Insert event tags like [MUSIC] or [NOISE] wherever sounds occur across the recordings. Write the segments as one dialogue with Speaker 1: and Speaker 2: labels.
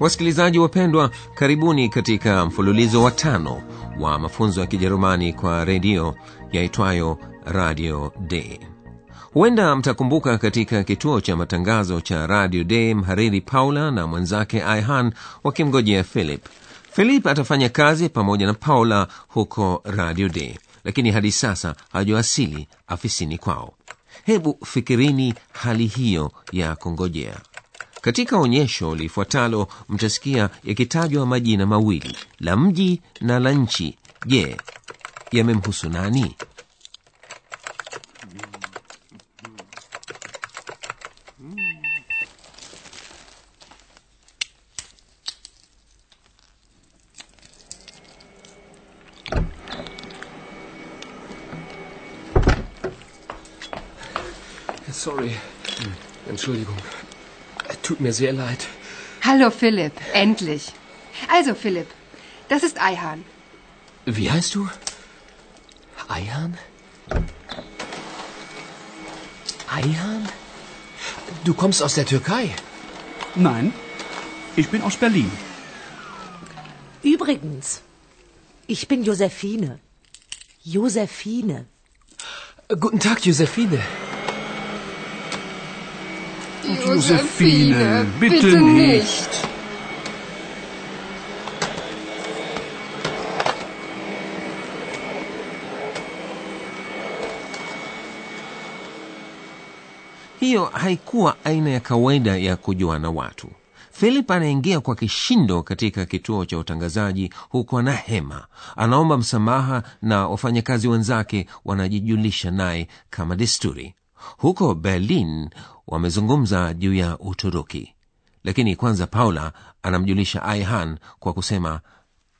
Speaker 1: Wasikilizaji wapendwa, karibuni katika mfululizo wa tano wa mafunzo ya Kijerumani kwa redio yaitwayo Radio Day. Huenda mtakumbuka katika kituo cha matangazo cha Radio Day, mhariri Paula na mwenzake Aihan wakimgojea Philip. Philip atafanya kazi pamoja na Paula huko Radio Day, lakini hadi sasa hajawasili afisini kwao. Hebu fikirini hali hiyo ya kungojea. Katika onyesho lifuatalo mtasikia yakitajwa majina mawili la mji na la nchi. Je, yamemhusu nani?
Speaker 2: Sorry. Entschuldigung. Tut mir sehr leid.
Speaker 3: Hallo Philipp, endlich. Also Philipp, das ist Eihahn.
Speaker 2: Wie heißt du? Eihan? Eihan? Du kommst aus der Türkei.
Speaker 4: Nein, ich bin aus Berlin.
Speaker 5: Übrigens, ich bin Josephine. Josephine.
Speaker 2: Guten Tag, Josephine.
Speaker 4: Josephine, bitte nicht.
Speaker 1: Hiyo haikuwa aina ya kawaida ya kujuana watu. Philip anaingia kwa kishindo katika kituo cha utangazaji huku ana hema, anaomba msamaha na wafanyakazi wenzake wanajijulisha naye kama desturi. Huko Berlin wamezungumza juu ya Uturuki, lakini kwanza Paula anamjulisha Aihan kwa kusema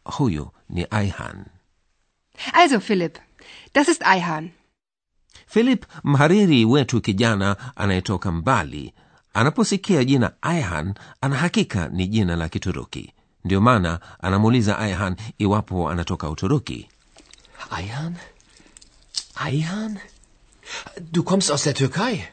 Speaker 1: huyu ni Aihan.
Speaker 3: Also philip das ist aihan
Speaker 1: Philip, mhariri wetu kijana anayetoka mbali, anaposikia jina Aihan anahakika ni jina la Kituruki. Ndiyo maana anamuuliza Aihan iwapo anatoka Uturuki.
Speaker 2: aihan aihan Du kommst aus der Türkei.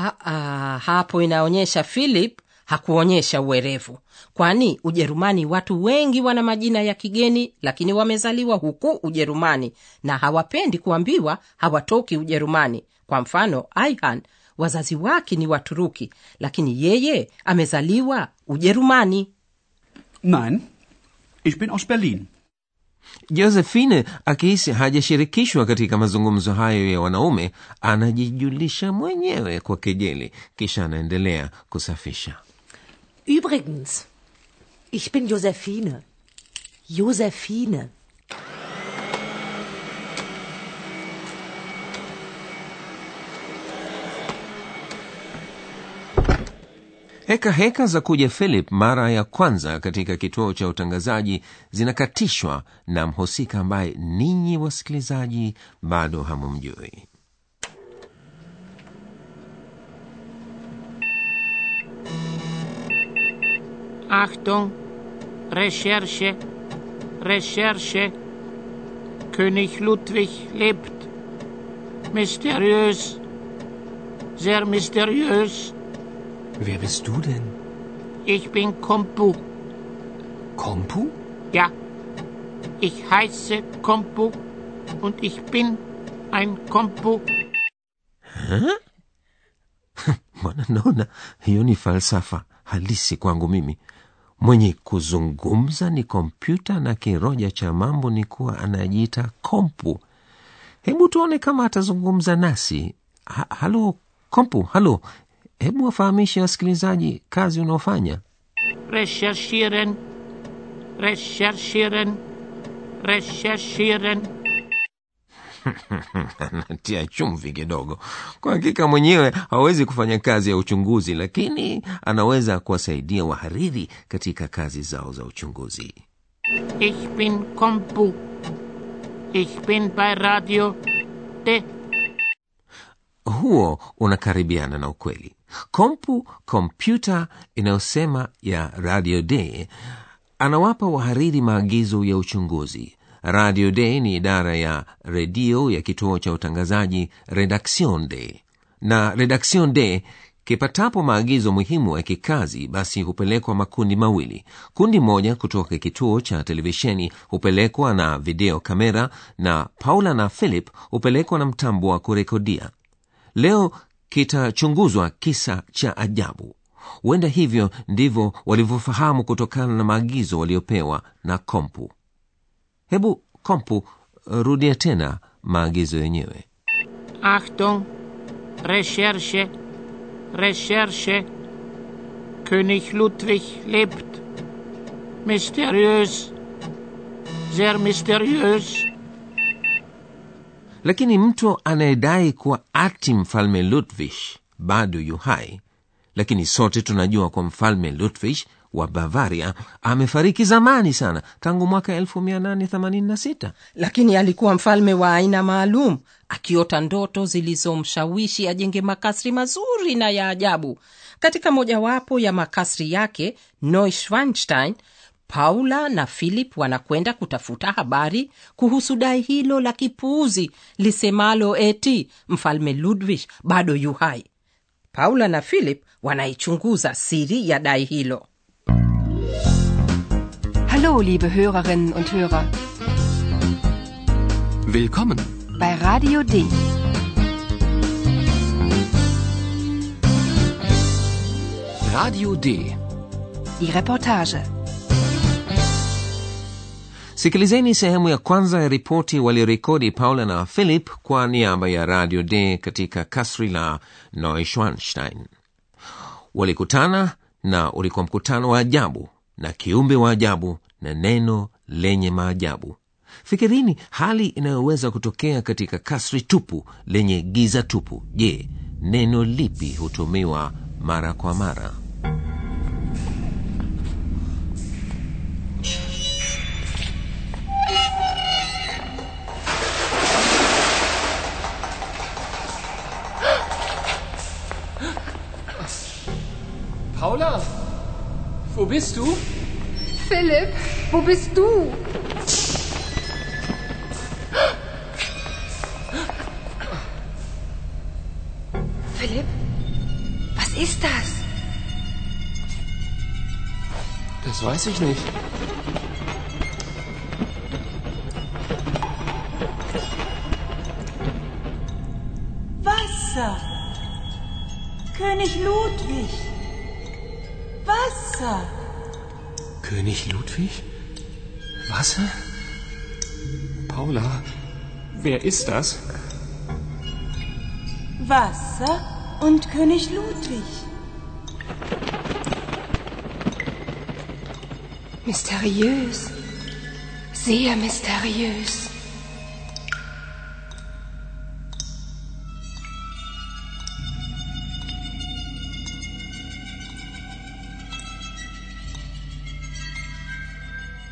Speaker 6: Ah, ah, hapo inaonyesha Philip hakuonyesha uwerevu, kwani Ujerumani watu wengi wana majina ya kigeni, lakini wamezaliwa huku Ujerumani na hawapendi kuambiwa hawatoki Ujerumani. Kwa mfano, Aihan wazazi wake ni Waturuki, lakini yeye amezaliwa Ujerumani.
Speaker 4: Nein, ich bin aus Berlin.
Speaker 1: Josephine akihisi hajashirikishwa katika mazungumzo hayo ya wanaume, anajijulisha mwenyewe kwa kejeli, kisha anaendelea kusafisha.
Speaker 5: Übrigens, ich bin Josephine. Josephine.
Speaker 1: Heka heka za kuja Philip mara ya kwanza katika kituo cha utangazaji zinakatishwa na mhusika ambaye ninyi wasikilizaji bado hamumjui.
Speaker 7: Achtung, Recherche, Recherche. König Ludwig lebt. Mysteriös, sehr mysteriös.
Speaker 2: Wer bist du denn?
Speaker 7: Ich bin Kompu.
Speaker 2: Kompu?
Speaker 7: Ja, ich heiße Kompu und ich bin ein Kompu.
Speaker 1: Bwana, [LAUGHS] naona hiyo ni falsafa halisi kwangu mimi. Mwenye kuzungumza ni kompyuta na kiroja cha mambo ni kuwa anajiita kompu. Hebu tuone kama atazungumza nasi. Ha, halo kompu, halo, hebu wafahamishe wasikilizaji kazi unaofanya.
Speaker 7: Recherchieren, recherchieren, recherchieren. [LAUGHS]
Speaker 1: anatia chumvi kidogo kwa hakika mwenyewe hawezi kufanya kazi ya uchunguzi lakini anaweza kuwasaidia wahariri katika kazi zao za uchunguzi
Speaker 7: Ich bin Kompu. Ich bin bei Radio de
Speaker 1: huo unakaribiana na ukweli kompu kompyuta inayosema ya radio day anawapa wahariri maagizo ya uchunguzi. Radio day ni idara ya redio ya kituo cha utangazaji redaction day. Na redaction day kipatapo maagizo muhimu ya kikazi basi hupelekwa makundi mawili. Kundi moja kutoka kituo cha televisheni hupelekwa na video kamera na paula na philip hupelekwa na mtambo wa kurekodia. Leo kitachunguzwa kisa cha ajabu huenda hivyo ndivyo walivyofahamu kutokana na maagizo waliopewa na kompu hebu kompu rudia tena maagizo yenyewe
Speaker 7: Achtung, Recherche, Recherche. König Ludwig lebt. Mysteriös, sehr mysteriös.
Speaker 1: Lakini mtu anayedai kuwa ati mfalme ludwig bado yu hai lakini sote tunajua kwa mfalme ludwig wa bavaria amefariki zamani sana tangu mwaka 1886
Speaker 6: lakini alikuwa mfalme wa aina maalum akiota ndoto zilizomshawishi ajenge makasri mazuri na ya ajabu. Katika mojawapo ya makasri yake neuschwanstein paula na philip wanakwenda kutafuta habari kuhusu dai hilo la kipuuzi lisemalo eti mfalme ludwig bado yu hai paula na philip wanaichunguza siri ya dai hilo
Speaker 3: Hallo, liebe Hörerinnen und Hörer,
Speaker 2: Willkommen.
Speaker 3: bei Radio D.
Speaker 2: Radio D.
Speaker 3: Die Reportage.
Speaker 1: Sikilizeni sehemu ya kwanza ya ripoti waliorekodi paula na philip kwa niaba ya radio d katika kasri la neuschwanstein walikutana na ulikuwa mkutano wa ajabu na kiumbe wa ajabu na neno lenye maajabu. Fikirini hali inayoweza kutokea katika kasri tupu lenye giza tupu. Je neno lipi hutumiwa mara kwa mara
Speaker 2: bist du?
Speaker 3: Philipp, wo bist du? Philipp, was ist das?
Speaker 2: Das weiß ich nicht.
Speaker 5: Wasser. König Ludwig. Wasser.
Speaker 2: König Ludwig? Wasser? Paula, wer ist das?
Speaker 5: Wasser und König Ludwig.
Speaker 3: Mysteriös. Sehr mysteriös.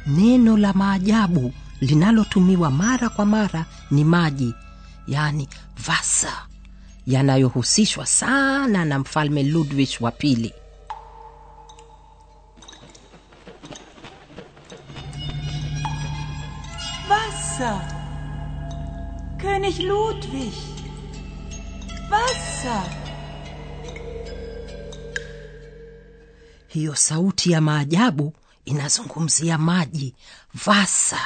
Speaker 6: Neno la maajabu linalotumiwa mara kwa mara ni maji yaani vasa yanayohusishwa sana na mfalme ludwig wa pili.
Speaker 5: Vasa. König Ludwig. vasa.
Speaker 6: Hiyo sauti ya maajabu inazungumzia maji. Vasa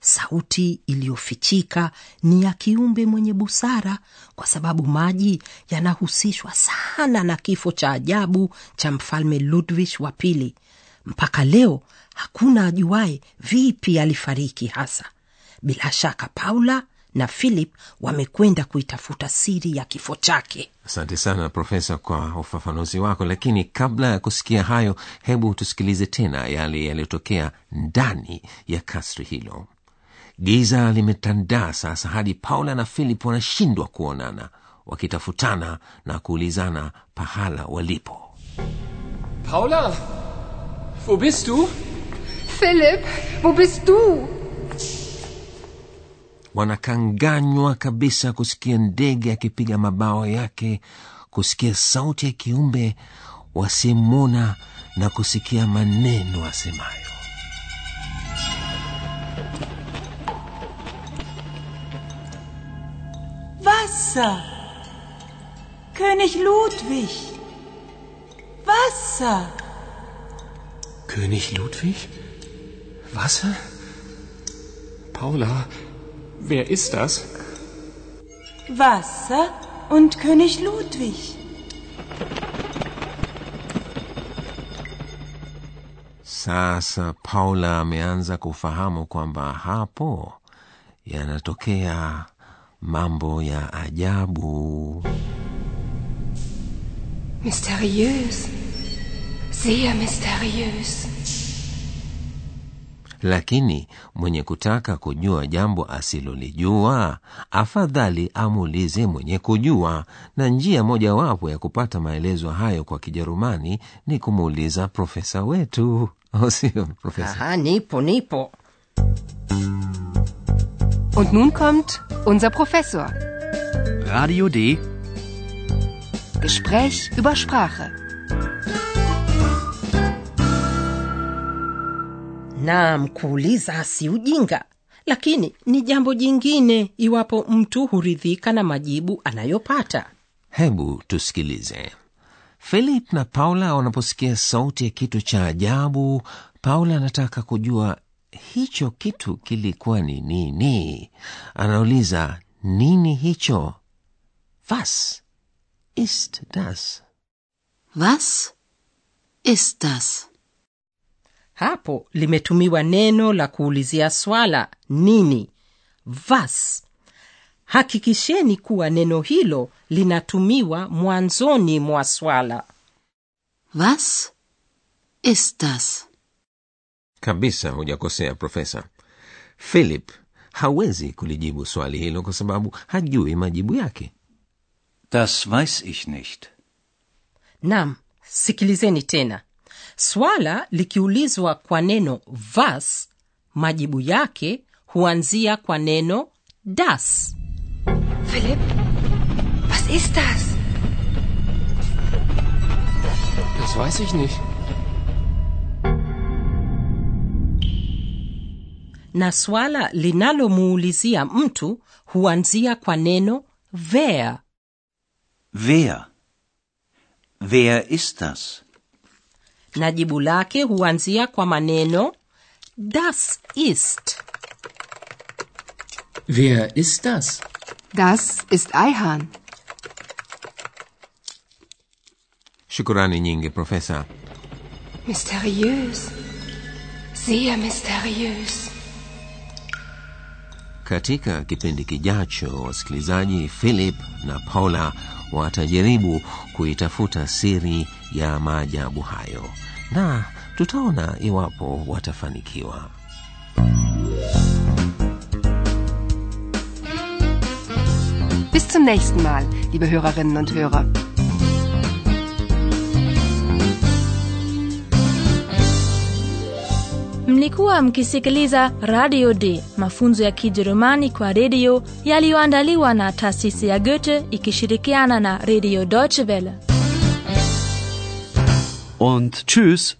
Speaker 6: sauti iliyofichika ni ya kiumbe mwenye busara kwa sababu maji yanahusishwa sana na kifo cha ajabu cha mfalme ludwig wa pili. Mpaka leo hakuna ajuaye vipi alifariki hasa. Bila shaka paula na philip wamekwenda kuitafuta siri ya kifo chake
Speaker 1: asante sana profesa kwa ufafanuzi wako lakini kabla ya kusikia hayo hebu tusikilize tena yale yaliyotokea ndani ya kasri hilo giza limetandaa sasa hadi paula na philip wanashindwa kuonana wakitafutana na kuulizana pahala walipo
Speaker 2: Paula, wo bist du?
Speaker 3: philip wo bist du?
Speaker 1: Wanakanganywa kabisa kusikia ndege akipiga mabawa yake kusikia sauti ya kiumbe wasimuna na kusikia maneno asemayo
Speaker 5: Wasser. König Ludwig. Wasser.
Speaker 2: König Ludwig? Wasser? Paula, wer ist das?
Speaker 5: Wasser und König Ludwig.
Speaker 1: sasa paula ameanza kufahamu kwamba hapo yanatokea mambo ya ajabu
Speaker 3: Mysteriös. Sehr mysteriös.
Speaker 1: Lakini mwenye kutaka kujua jambo asilolijua afadhali amuulize mwenye kujua na njia mojawapo ya kupata maelezo hayo kwa kijerumani ni kumuuliza profesa wetu au [LAUGHS] sio profesa
Speaker 6: nipo nipo
Speaker 3: Und nun kommt unser Professor.
Speaker 4: Radio D.
Speaker 3: Gespräch über Sprache.
Speaker 6: Naam kuuliza si ujinga? Lakini ni jambo jingine iwapo mtu huridhika na majibu anayopata.
Speaker 1: Hebu tusikilize. Philip na paula wanaposikia sauti ya kitu cha ajabu paula anataka kujua hicho kitu kilikuwa ni nini. Anauliza nini hicho? Was ist das
Speaker 8: Was ist das?
Speaker 6: Hapo limetumiwa neno la kuulizia swala nini? Vas. Hakikisheni kuwa neno hilo linatumiwa mwanzoni mwa swala.
Speaker 8: Was ist das?
Speaker 1: kabisa hujakosea profesa. Philip hawezi kulijibu swali hilo kwa sababu hajui majibu yake.
Speaker 4: Das weiß ich nicht.
Speaker 6: nam sikilizeni tena swala likiulizwa kwa neno vas majibu yake huanzia kwa neno das
Speaker 3: philip was ist das?
Speaker 2: Das weiß ich nicht.
Speaker 6: na swala linalomuulizia mtu huanzia kwa neno wer
Speaker 9: Wer? Wer ist das?
Speaker 6: Na jibu lake huanzia kwa maneno das ist
Speaker 2: Wer ist das?
Speaker 3: Das ist Eihahn.
Speaker 1: shukurani nyingi profesa
Speaker 3: Mysteriös. Sehr mysteriös.
Speaker 1: katika kipindi kijacho wasikilizaji philip na paula watajaribu kuitafuta siri ya maajabu hayo. Na tutaona iwapo watafanikiwa.
Speaker 3: Bis zum nächsten Mal, liebe Hörerinnen und Hörer.
Speaker 10: mlikuwa mkisikiliza radio d mafunzo ya kijerumani kwa redio yaliyoandaliwa na taasisi ya goethe ikishirikiana na redio deutsche welle
Speaker 4: Und tschüss.